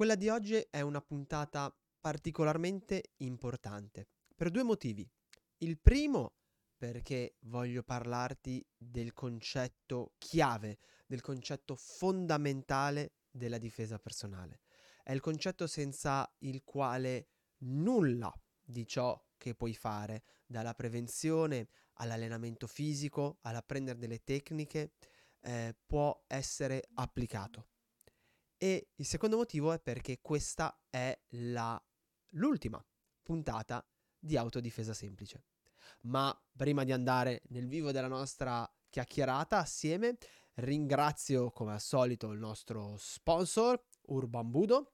Quella di oggi è una puntata particolarmente importante per due motivi. Il primo perché voglio parlarti del concetto chiave, del concetto fondamentale della difesa personale. È il concetto senza il quale nulla di ciò che puoi fare, dalla prevenzione all'allenamento fisico, all'apprendere delle tecniche, eh, può essere applicato. E il secondo motivo è perché questa è la, l'ultima puntata di autodifesa semplice. Ma prima di andare nel vivo della nostra chiacchierata assieme, ringrazio come al solito il nostro sponsor Urban Budo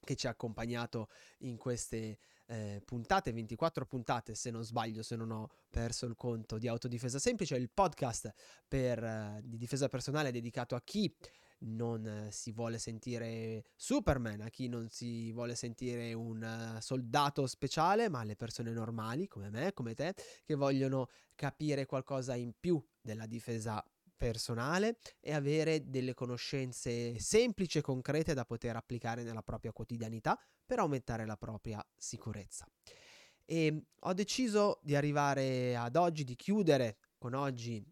che ci ha accompagnato in queste eh, puntate, 24 puntate se non sbaglio, se non ho perso il conto di Autodifesa Semplice, il podcast per, eh, di difesa personale dedicato a chi non si vuole sentire Superman, a chi non si vuole sentire un soldato speciale, ma alle persone normali come me, come te, che vogliono capire qualcosa in più della difesa personale e avere delle conoscenze semplici e concrete da poter applicare nella propria quotidianità per aumentare la propria sicurezza. E ho deciso di arrivare ad oggi, di chiudere con oggi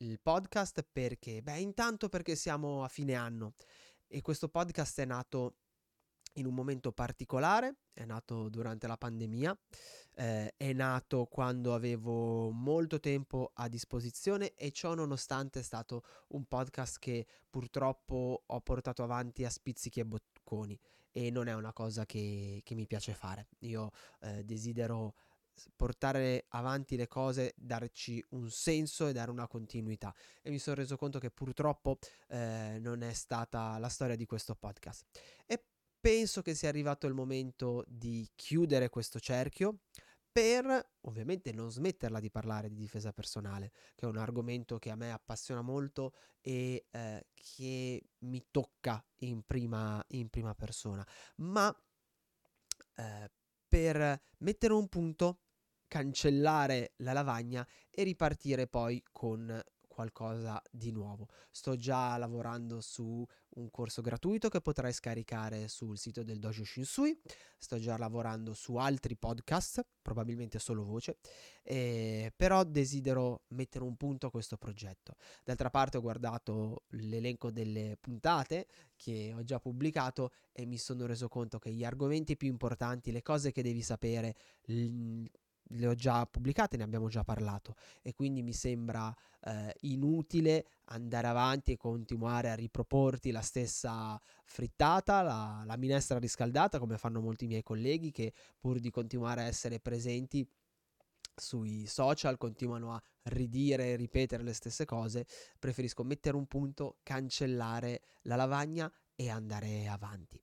il podcast perché? Beh, intanto perché siamo a fine anno e questo podcast è nato in un momento particolare, è nato durante la pandemia, eh, è nato quando avevo molto tempo a disposizione e ciò nonostante è stato un podcast che purtroppo ho portato avanti a spizzichi e bocconi e non è una cosa che, che mi piace fare. Io eh, desidero portare avanti le cose, darci un senso e dare una continuità. E mi sono reso conto che purtroppo eh, non è stata la storia di questo podcast. E penso che sia arrivato il momento di chiudere questo cerchio per ovviamente non smetterla di parlare di difesa personale, che è un argomento che a me appassiona molto e eh, che mi tocca in prima, in prima persona, ma eh, per mettere un punto cancellare la lavagna e ripartire poi con qualcosa di nuovo. Sto già lavorando su un corso gratuito che potrai scaricare sul sito del Dojo Shinsui, sto già lavorando su altri podcast, probabilmente solo voce, eh, però desidero mettere un punto a questo progetto. D'altra parte ho guardato l'elenco delle puntate che ho già pubblicato e mi sono reso conto che gli argomenti più importanti, le cose che devi sapere, l- le ho già pubblicate, ne abbiamo già parlato e quindi mi sembra eh, inutile andare avanti e continuare a riproporti la stessa frittata, la, la minestra riscaldata come fanno molti miei colleghi che pur di continuare a essere presenti sui social continuano a ridire e ripetere le stesse cose, preferisco mettere un punto, cancellare la lavagna e andare avanti.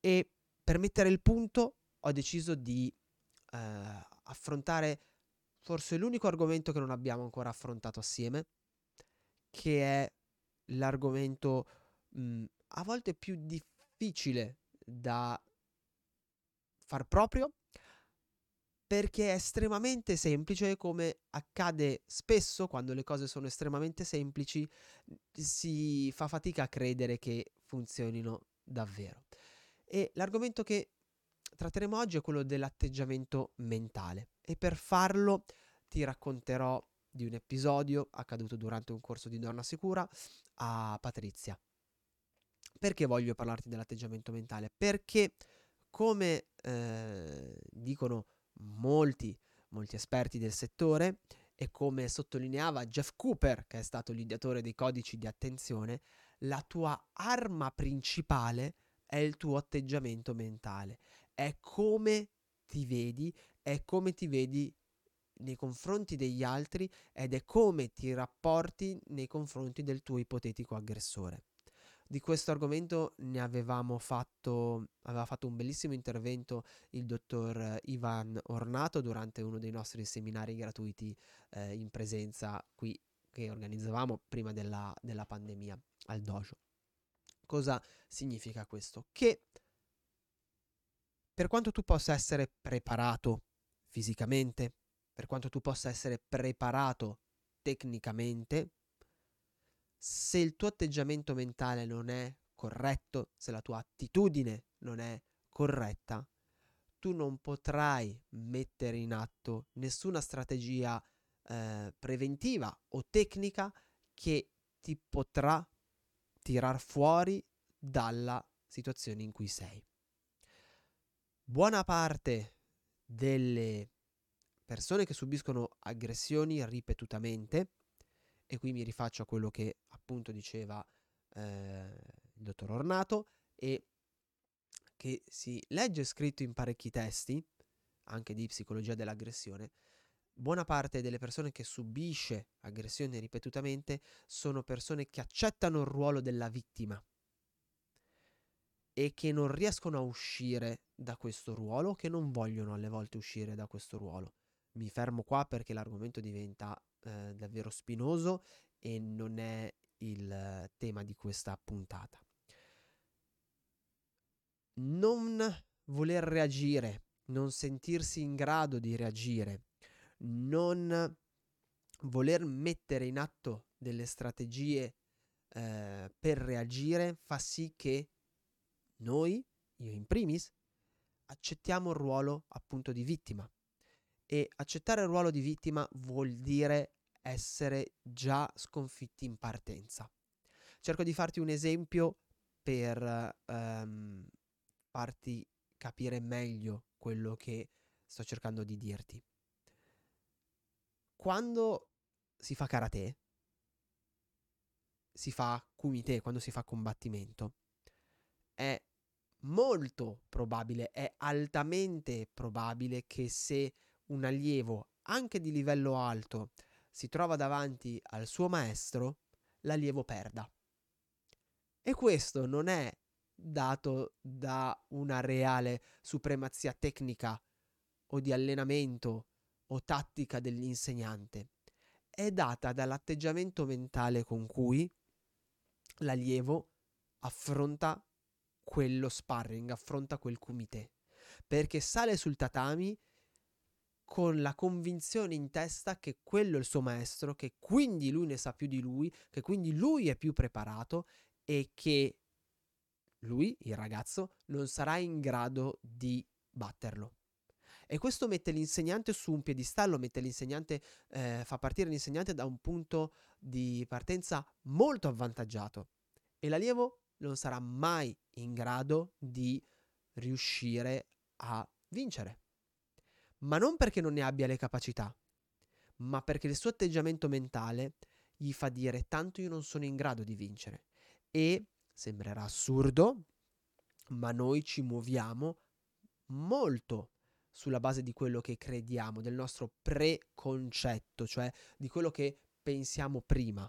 E per mettere il punto ho deciso di eh, affrontare forse l'unico argomento che non abbiamo ancora affrontato assieme, che è l'argomento mh, a volte più difficile da far proprio, perché è estremamente semplice, come accade spesso quando le cose sono estremamente semplici, si fa fatica a credere che funzionino davvero. E l'argomento che tratteremo oggi è quello dell'atteggiamento mentale e per farlo ti racconterò di un episodio accaduto durante un corso di Donna Sicura a Patrizia. Perché voglio parlarti dell'atteggiamento mentale? Perché come eh, dicono molti, molti esperti del settore e come sottolineava Jeff Cooper, che è stato l'ideatore dei codici di attenzione, la tua arma principale è il tuo atteggiamento mentale è come ti vedi, è come ti vedi nei confronti degli altri ed è come ti rapporti nei confronti del tuo ipotetico aggressore. Di questo argomento ne avevamo fatto, aveva fatto un bellissimo intervento il dottor Ivan Ornato durante uno dei nostri seminari gratuiti eh, in presenza qui che organizzavamo prima della, della pandemia al dojo. Cosa significa questo? Che per quanto tu possa essere preparato fisicamente, per quanto tu possa essere preparato tecnicamente, se il tuo atteggiamento mentale non è corretto, se la tua attitudine non è corretta, tu non potrai mettere in atto nessuna strategia eh, preventiva o tecnica che ti potrà tirar fuori dalla situazione in cui sei. Buona parte delle persone che subiscono aggressioni ripetutamente, e qui mi rifaccio a quello che appunto diceva eh, il dottor Ornato, e che si legge scritto in parecchi testi, anche di psicologia dell'aggressione, buona parte delle persone che subisce aggressioni ripetutamente sono persone che accettano il ruolo della vittima e che non riescono a uscire da questo ruolo, che non vogliono alle volte uscire da questo ruolo. Mi fermo qua perché l'argomento diventa eh, davvero spinoso e non è il tema di questa puntata non voler reagire, non sentirsi in grado di reagire, non voler mettere in atto delle strategie eh, per reagire fa sì che noi, io in primis, accettiamo il ruolo appunto di vittima. E accettare il ruolo di vittima vuol dire essere già sconfitti in partenza. Cerco di farti un esempio per um, farti capire meglio quello che sto cercando di dirti. Quando si fa karate, si fa kumite, quando si fa combattimento, è molto probabile, è altamente probabile che se un allievo, anche di livello alto, si trova davanti al suo maestro, l'allievo perda. E questo non è dato da una reale supremazia tecnica o di allenamento o tattica dell'insegnante, è data dall'atteggiamento mentale con cui l'allievo affronta quello sparring, affronta quel kumite, perché sale sul tatami con la convinzione in testa che quello è il suo maestro, che quindi lui ne sa più di lui, che quindi lui è più preparato e che lui, il ragazzo, non sarà in grado di batterlo. E questo mette l'insegnante su un piedistallo, mette l'insegnante, eh, fa partire l'insegnante da un punto di partenza molto avvantaggiato. E l'allievo non sarà mai in grado di riuscire a vincere. Ma non perché non ne abbia le capacità, ma perché il suo atteggiamento mentale gli fa dire tanto io non sono in grado di vincere. E Sembrerà assurdo, ma noi ci muoviamo molto sulla base di quello che crediamo, del nostro preconcetto, cioè di quello che pensiamo prima.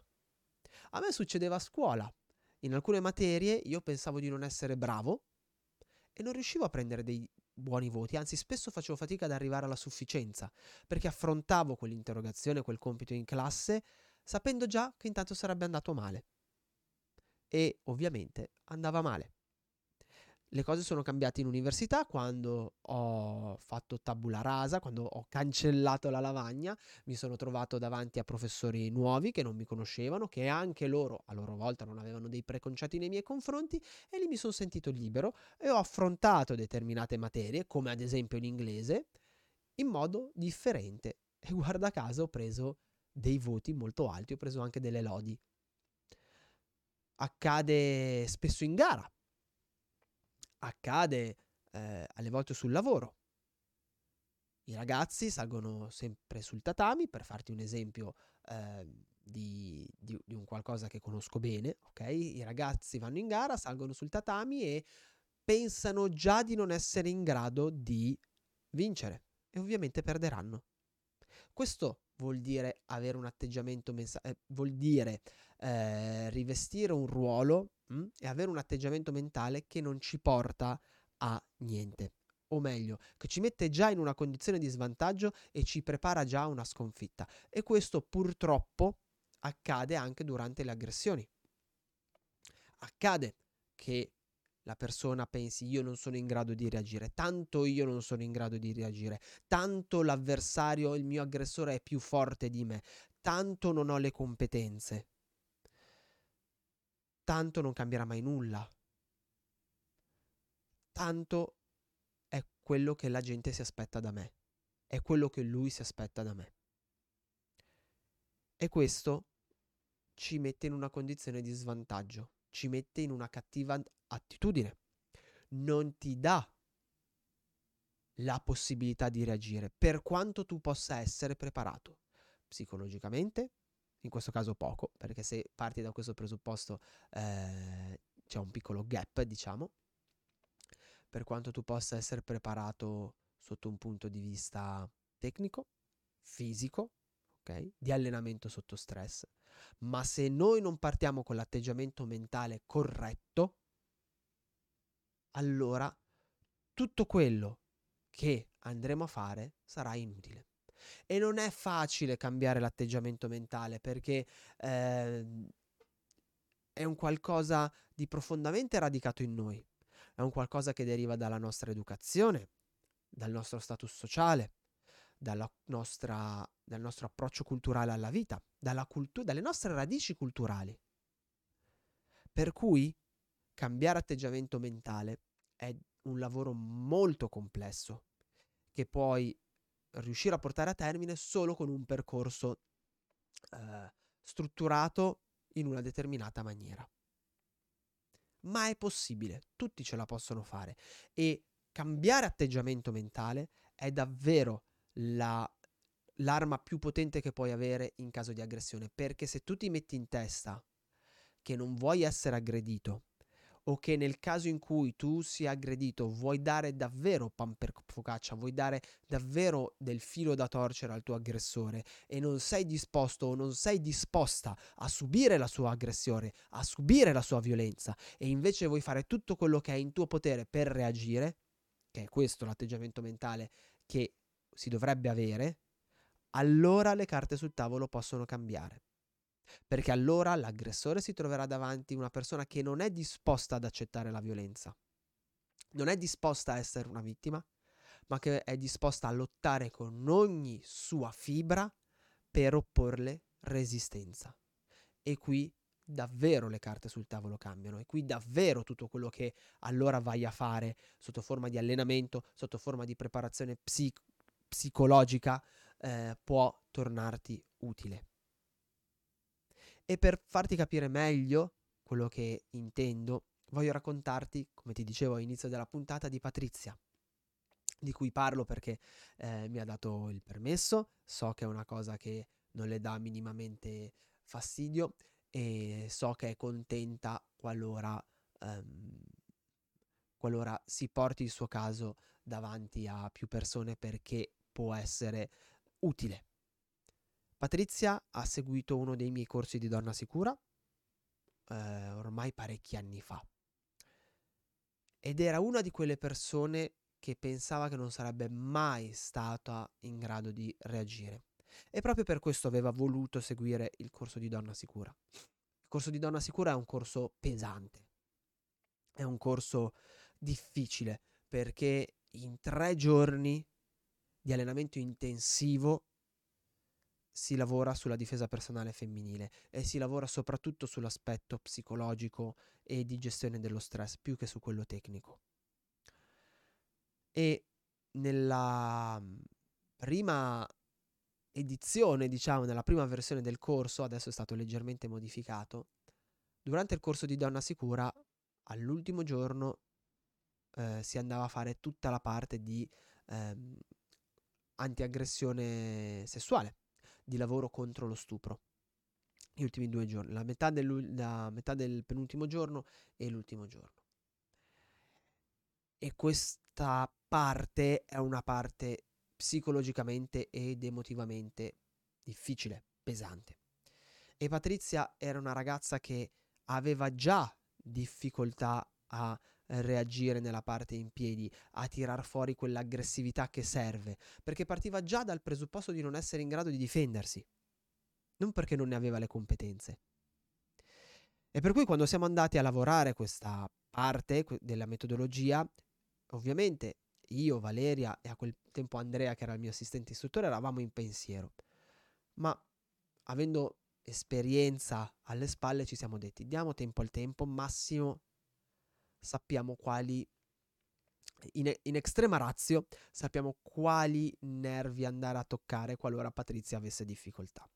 A me succedeva a scuola. In alcune materie io pensavo di non essere bravo e non riuscivo a prendere dei buoni voti, anzi spesso facevo fatica ad arrivare alla sufficienza, perché affrontavo quell'interrogazione, quel compito in classe, sapendo già che intanto sarebbe andato male e ovviamente andava male. Le cose sono cambiate in università quando ho fatto tabula rasa, quando ho cancellato la lavagna, mi sono trovato davanti a professori nuovi che non mi conoscevano, che anche loro a loro volta non avevano dei preconcetti nei miei confronti e lì mi sono sentito libero e ho affrontato determinate materie, come ad esempio l'inglese, in modo differente. E guarda caso ho preso dei voti molto alti, ho preso anche delle lodi. Accade spesso in gara, accade eh, alle volte sul lavoro. I ragazzi salgono sempre sul tatami, per farti un esempio eh, di, di, di, un qualcosa che conosco bene, ok? I ragazzi vanno in gara, salgono sul tatami e pensano già di non essere in grado di vincere e ovviamente perderanno. Questo vuol dire avere un atteggiamento mensa- eh, vuol dire eh, rivestire un ruolo mh, mm, e avere un atteggiamento mentale che non ci porta a niente. O meglio, che ci mette già in una condizione di svantaggio e ci prepara già a una sconfitta. E questo purtroppo accade anche durante le aggressioni. Accade che la persona pensi io non sono in grado di reagire, tanto io non sono in grado di reagire, tanto l'avversario, il mio aggressore è più forte di me, tanto non ho le competenze, tanto non cambierà mai nulla. tanto è quello che la gente si aspetta da me, è quello che lui si aspetta da me. E questo ci mette in una condizione di svantaggio, ci mette in una cattiva attitudine, non ti dà la possibilità di reagire, per quanto tu possa essere preparato psicologicamente, in questo caso poco, perché se parti da questo presupposto eh, c'è un piccolo gap, diciamo, per quanto tu possa essere preparato sotto un punto di vista tecnico, fisico, ok? Di allenamento sotto stress. Ma se noi non partiamo con l'atteggiamento mentale corretto, allora tutto quello che andremo a fare sarà inutile. E non è facile cambiare l'atteggiamento mentale perché eh, è un qualcosa di profondamente radicato in noi, è un qualcosa che deriva dalla nostra educazione, dal nostro status sociale, nostra, dal nostro approccio culturale alla vita, cultu- dalle nostre radici culturali. Per cui cambiare atteggiamento mentale è un lavoro molto complesso che puoi riuscire a portare a termine solo con un percorso eh, strutturato in una determinata maniera. Ma è possibile, tutti ce la possono fare e cambiare atteggiamento mentale è davvero la, l'arma più potente che puoi avere in caso di aggressione, perché se tu ti metti in testa che non vuoi essere aggredito o che nel caso in cui tu sia aggredito vuoi dare davvero pan per focaccia, vuoi dare davvero del filo da torcere al tuo aggressore e non sei disposto o non sei disposta a subire la sua aggressione, a subire la sua violenza e invece vuoi fare tutto quello che è in tuo potere per reagire, che è questo l'atteggiamento mentale che si dovrebbe avere, allora le carte sul tavolo possono cambiare perché allora l'aggressore si troverà davanti una persona che non è disposta ad accettare la violenza, non è disposta a essere una vittima, ma che è disposta a lottare con ogni sua fibra per opporle resistenza. E qui davvero le carte sul tavolo cambiano e qui davvero tutto quello che allora vai a fare sotto forma di allenamento, sotto forma di preparazione psic- psicologica eh, può tornarti utile. E per farti capire meglio quello che intendo, voglio raccontarti, come ti dicevo all'inizio della puntata, di Patrizia, di cui parlo perché eh, mi ha dato il permesso, so che è una cosa che non le dà minimamente fastidio e so che è contenta qualora, um, qualora si porti il suo caso davanti a più persone perché può essere utile. Patrizia ha seguito uno dei miei corsi di donna sicura eh, ormai parecchi anni fa. Ed era una di quelle persone che pensava che non sarebbe mai stata in grado di reagire. E proprio per questo aveva voluto seguire il corso di donna sicura. Il corso di donna sicura è un corso pesante, è un corso difficile perché in tre giorni di allenamento intensivo si lavora sulla difesa personale femminile e si lavora soprattutto sull'aspetto psicologico e di gestione dello stress più che su quello tecnico. E nella mm, prima edizione, diciamo, nella prima versione del corso, adesso è stato leggermente modificato, durante il corso di Donna Sicura, all'ultimo giorno eh, si andava a fare tutta la parte di ehm, antiaggressione sessuale di lavoro contro lo stupro. Gli ultimi due giorni, la metà, la metà del penultimo giorno e l'ultimo giorno. E questa parte è una parte psicologicamente ed emotivamente difficile, pesante. E Patrizia era una ragazza che aveva già difficoltà a reagire nella parte in piedi, a tirar fuori quell'aggressività che serve, perché partiva già dal presupposto di non essere in grado di difendersi, non perché non ne aveva le competenze. E per cui quando siamo andati a lavorare questa parte della metodologia, ovviamente io, Valeria e a quel tempo Andrea, che era il mio assistente istruttore, eravamo in pensiero. Ma avendo esperienza alle spalle ci siamo detti diamo tempo al tempo, massimo sappiamo quali in, in estrema razio sappiamo quali nervi andare a toccare qualora Patrizia avesse difficoltà.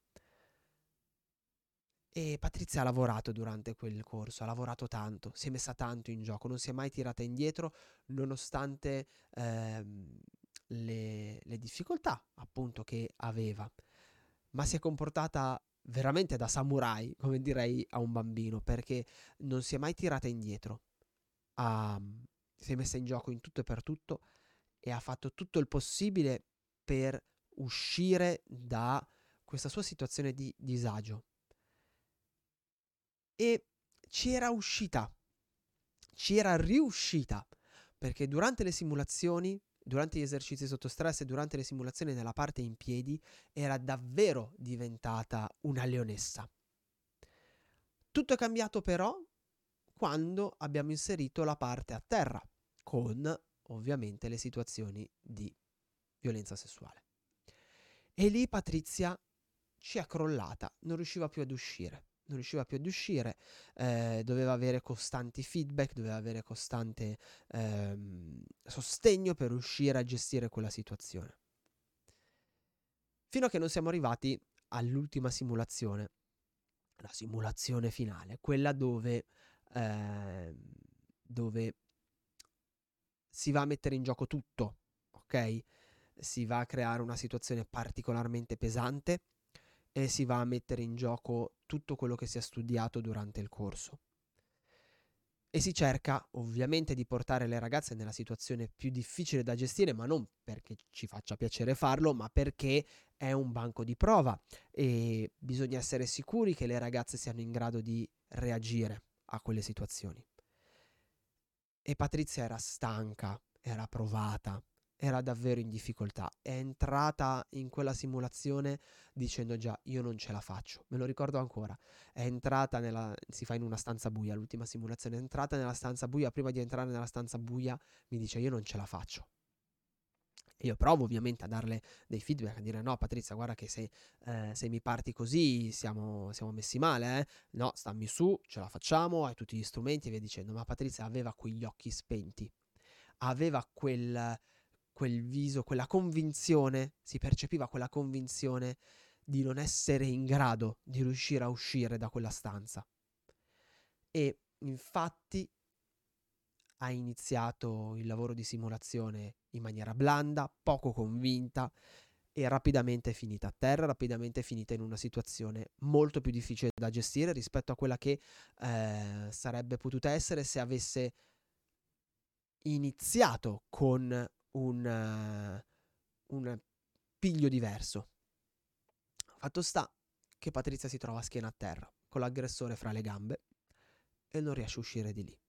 E Patrizia ha lavorato durante quel corso, ha lavorato tanto, si è messa tanto in gioco, non si è mai tirata indietro nonostante ehm, le, le difficoltà appunto che aveva, ma si è comportata veramente da samurai, come direi a un bambino, perché non si è mai tirata indietro, ha, si è messa in gioco in tutto e per tutto e ha fatto tutto il possibile per uscire da questa sua situazione di disagio e ci era uscita, ci era riuscita, perché durante le simulazioni, durante gli esercizi sotto stress e durante le simulazioni nella parte in piedi, era davvero diventata una leonessa. Tutto è cambiato però quando abbiamo inserito la parte a terra, con ovviamente le situazioni di violenza sessuale. E lì Patrizia ci è crollata, non riusciva più ad uscire non riusciva più ad uscire, eh, doveva avere costanti feedback, doveva avere costante ehm, sostegno per riuscire a gestire quella situazione. Fino a che non siamo arrivati all'ultima simulazione, la simulazione finale, quella dove, eh, dove si va a mettere in gioco tutto, ok? Si va a creare una situazione particolarmente pesante e si va a mettere in gioco tutto quello che si è studiato durante il corso. E si cerca ovviamente di portare le ragazze nella situazione più difficile da gestire, ma non perché ci faccia piacere farlo, ma perché è un banco di prova e bisogna essere sicuri che le ragazze siano in grado di reagire a quelle situazioni. E Patrizia era stanca, era provata, era davvero in difficoltà. È entrata in quella simulazione dicendo già io non ce la faccio. Me lo ricordo ancora. È entrata nella si fa in una stanza buia, l'ultima simulazione è entrata nella stanza buia, prima di entrare nella stanza buia mi dice io non ce la faccio. Io provo ovviamente a darle dei feedback, a dire no Patrizia guarda che se, eh, se mi parti così siamo, siamo messi male, eh? no stammi su, ce la facciamo, hai tutti gli strumenti e via dicendo, ma Patrizia aveva quegli occhi spenti, aveva quel, quel viso, quella convinzione, si percepiva quella convinzione di non essere in grado di riuscire a uscire da quella stanza. E infatti ha iniziato il lavoro di simulazione in maniera blanda, poco convinta e rapidamente è finita a terra, rapidamente è finita in una situazione molto più difficile da gestire rispetto a quella che eh, sarebbe potuta essere se avesse iniziato con un, uh, un piglio diverso. Fatto sta che Patrizia si trova a schiena a terra, con l'aggressore fra le gambe, e non riesce a uscire di lì.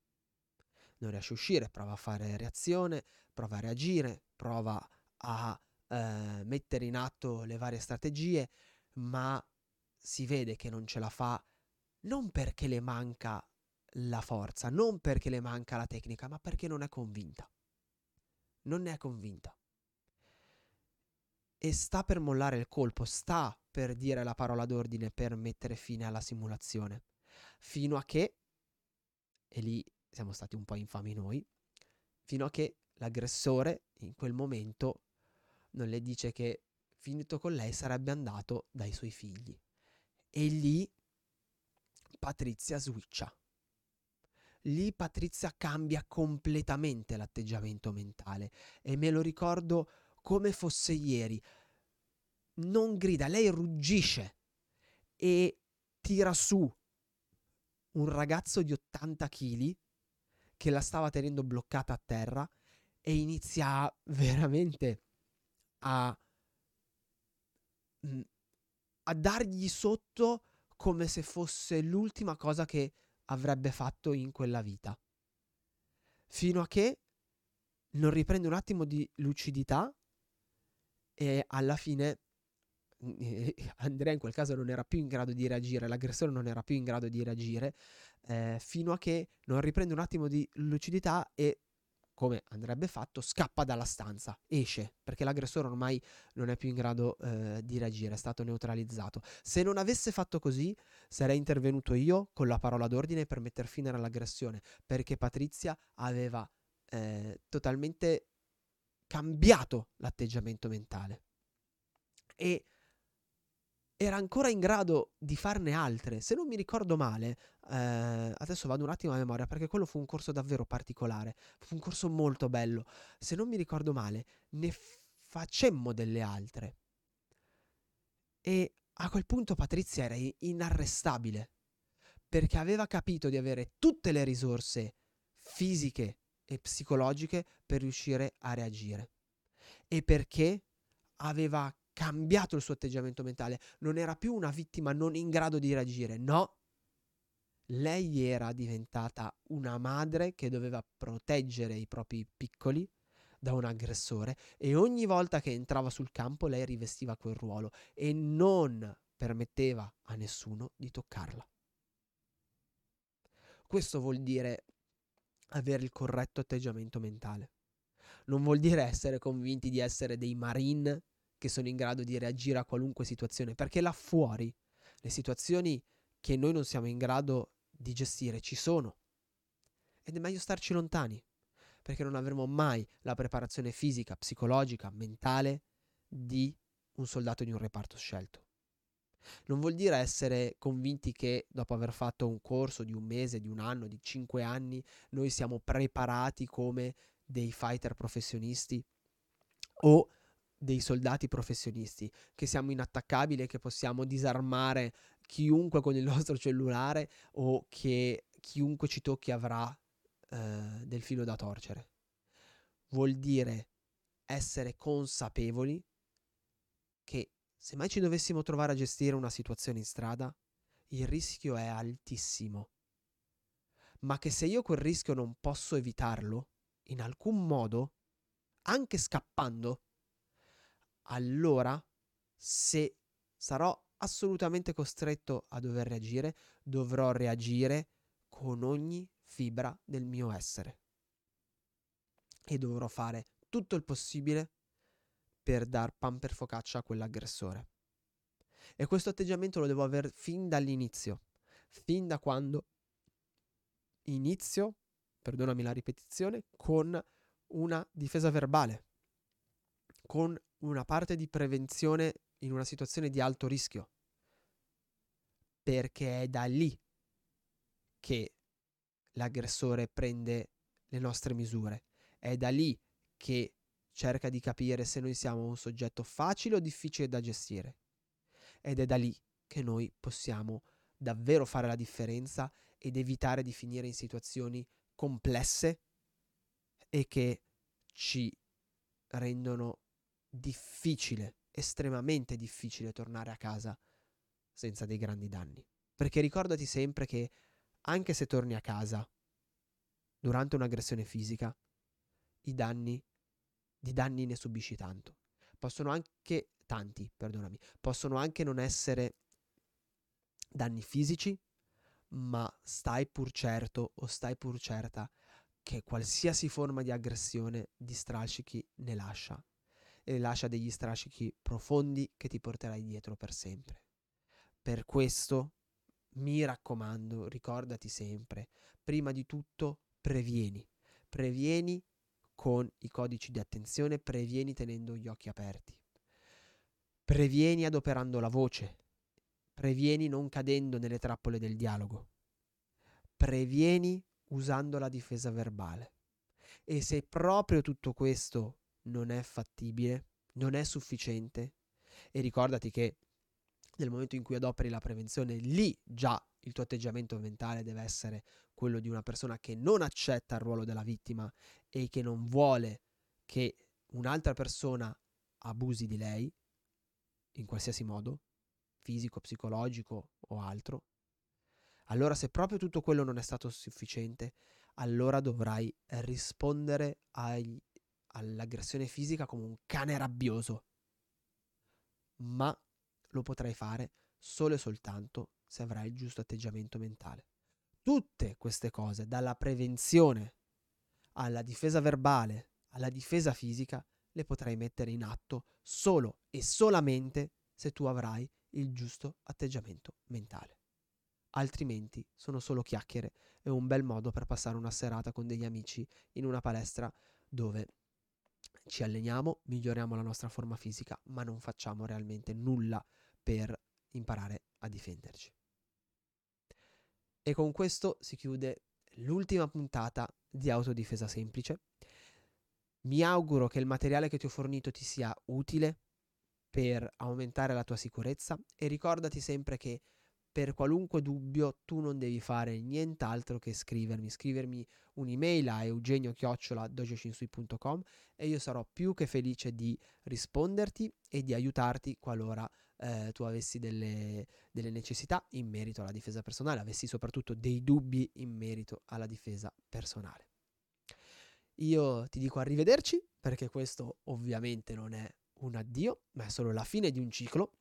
Non riesce a uscire, prova a fare reazione, prova a reagire, prova a eh, mettere in atto le varie strategie, ma si vede che non ce la fa non perché le manca la forza, non perché le manca la tecnica, ma perché non è convinta non ne è convinta. E sta per mollare il colpo, sta per dire la parola d'ordine per mettere fine alla simulazione. Fino a che, e lì siamo stati un po' infami noi, fino a che l'aggressore in quel momento non le dice che finito con lei sarebbe andato dai suoi figli. E lì Patrizia switcha lì Patrizia cambia completamente l'atteggiamento mentale e me lo ricordo come fosse ieri. Non grida, lei ruggisce e tira su un ragazzo di 80 kg che la stava tenendo bloccata a terra e inizia veramente a, mm, a dargli sotto come se fosse l'ultima cosa che avrebbe fatto in quella vita. Fino a che non riprende un attimo di lucidità e alla fine Andrea in quel caso non era più in grado di reagire, l'aggressore non era più in grado di reagire, eh, fino a che non riprende un attimo di lucidità e come andrebbe fatto, scappa dalla stanza, esce, perché l'aggressore ormai non è più in grado eh, di reagire, è stato neutralizzato. Se non avesse fatto così, sarei intervenuto io con la parola d'ordine per mettere fine all'aggressione, perché Patrizia aveva eh, totalmente cambiato l'atteggiamento mentale. E era ancora in grado di farne altre. Se non mi ricordo male, eh, adesso vado un attimo a memoria perché quello fu un corso davvero particolare, fu un corso molto bello. Se non mi ricordo male, ne facemmo delle altre. E a quel punto Patrizia era inarrestabile perché aveva capito di avere tutte le risorse fisiche e psicologiche per riuscire a reagire e perché aveva cambiato il suo atteggiamento mentale, non era più una vittima non in grado di reagire, no. Lei era diventata una madre che doveva proteggere i propri piccoli da un aggressore e ogni volta che entrava sul campo lei rivestiva quel ruolo e non permetteva a nessuno di toccarla. Questo vuol dire avere il corretto atteggiamento mentale. Non vuol dire essere convinti di essere dei marine che sono in grado di reagire a qualunque situazione, perché là fuori le situazioni che noi non siamo in grado di gestire ci sono. Ed è meglio starci lontani, perché non avremo mai la preparazione fisica, psicologica, mentale di un soldato di un reparto scelto. Non vuol dire essere convinti che dopo aver fatto un corso di un mese, di un anno, di cinque anni, noi siamo preparati come dei fighter professionisti o dei soldati professionisti, che siamo inattaccabili che possiamo disarmare chiunque con il nostro cellulare o che chiunque ci tocchi avrà eh, del filo da torcere. Vuol dire essere consapevoli che se mai ci dovessimo trovare a gestire una situazione in strada, il rischio è altissimo. Ma che se io quel rischio non posso evitarlo, in alcun modo, anche scappando, allora se sarò assolutamente costretto a dover reagire, dovrò reagire con ogni fibra del mio essere. E dovrò fare tutto il possibile per dar pan per focaccia a quell'aggressore. E questo atteggiamento lo devo avere fin dall'inizio, fin da quando inizio, perdonami la ripetizione, con una difesa verbale, con una parte di prevenzione in una situazione di alto rischio. Perché è da lì che l'aggressore prende le nostre misure. È da lì che cerca di capire se noi siamo un soggetto facile o difficile da gestire. Ed è da lì che noi possiamo davvero fare la differenza ed evitare di finire in situazioni complesse e che ci rendono difficile, estremamente difficile tornare a casa senza dei grandi danni. Perché ricordati sempre che anche se torni a casa durante un'aggressione fisica, i danni, di danni ne subisci tanto. Possono anche, tanti, perdonami, possono anche non essere danni fisici, ma stai pur certo o stai pur certa che qualsiasi forma di aggressione di strascichi ne lascia e lascia degli strascichi profondi che ti porterai dietro per sempre. Per questo, mi raccomando, ricordati sempre, prima di tutto previeni, previeni con i codici di attenzione, previeni tenendo gli occhi aperti, previeni adoperando la voce, previeni non cadendo nelle trappole del dialogo, previeni usando la difesa verbale. E se proprio tutto questo non è fattibile, non è sufficiente. E ricordati che nel momento in cui adoperi la prevenzione, lì già il tuo atteggiamento mentale deve essere quello di una persona che non accetta il ruolo della vittima e che non vuole che un'altra persona abusi di lei in qualsiasi modo, fisico, psicologico o altro. Allora se proprio tutto quello non è stato sufficiente, allora dovrai rispondere ai all'aggressione fisica come un cane rabbioso, ma lo potrai fare solo e soltanto se avrai il giusto atteggiamento mentale. Tutte queste cose, dalla prevenzione alla difesa verbale, alla difesa fisica, le potrai mettere in atto solo e solamente se tu avrai il giusto atteggiamento mentale. altrimenti sono solo chiacchiere e un bel modo per passare una serata con degli amici in una palestra dove ci alleniamo, miglioriamo la nostra forma fisica, ma non facciamo realmente nulla per imparare a difenderci. E con questo si chiude l'ultima puntata di Autodifesa Semplice. Mi auguro che il materiale che ti ho fornito ti sia utile per aumentare la tua sicurezza e ricordati sempre che per qualunque dubbio tu non devi fare nient'altro che scrivermi, scrivermi un'email a eugenio-dojoshinsui.com e io sarò più che felice di risponderti e di aiutarti qualora eh, tu avessi delle, delle necessità in merito alla difesa personale, avessi soprattutto dei dubbi in merito alla difesa personale. Io ti dico arrivederci perché questo ovviamente non è un addio, ma è solo la fine di un ciclo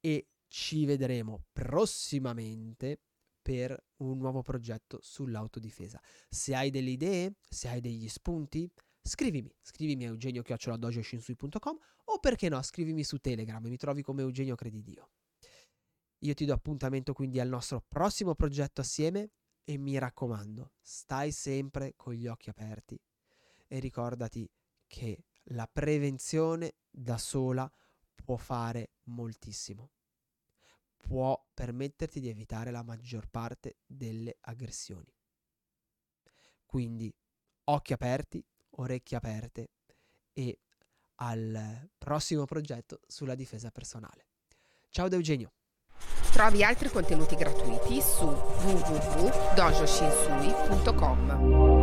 e ci vedremo prossimamente per un nuovo progetto sull'autodifesa. Se hai delle idee, se hai degli spunti, scrivimi, scrivimi a eugenio-dojoshinsui.com o perché no, scrivimi su Telegram, mi trovi come Eugenio Credidio. Io ti do appuntamento quindi al nostro prossimo progetto assieme e mi raccomando, stai sempre con gli occhi aperti e ricordati che la prevenzione da sola può fare moltissimo può permetterti di evitare la maggior parte delle aggressioni. Quindi occhi aperti, orecchie aperte e al prossimo progetto sulla difesa personale. Ciao da Eugenio. Trovi altri contenuti gratuiti su www.dojoshinsui.com.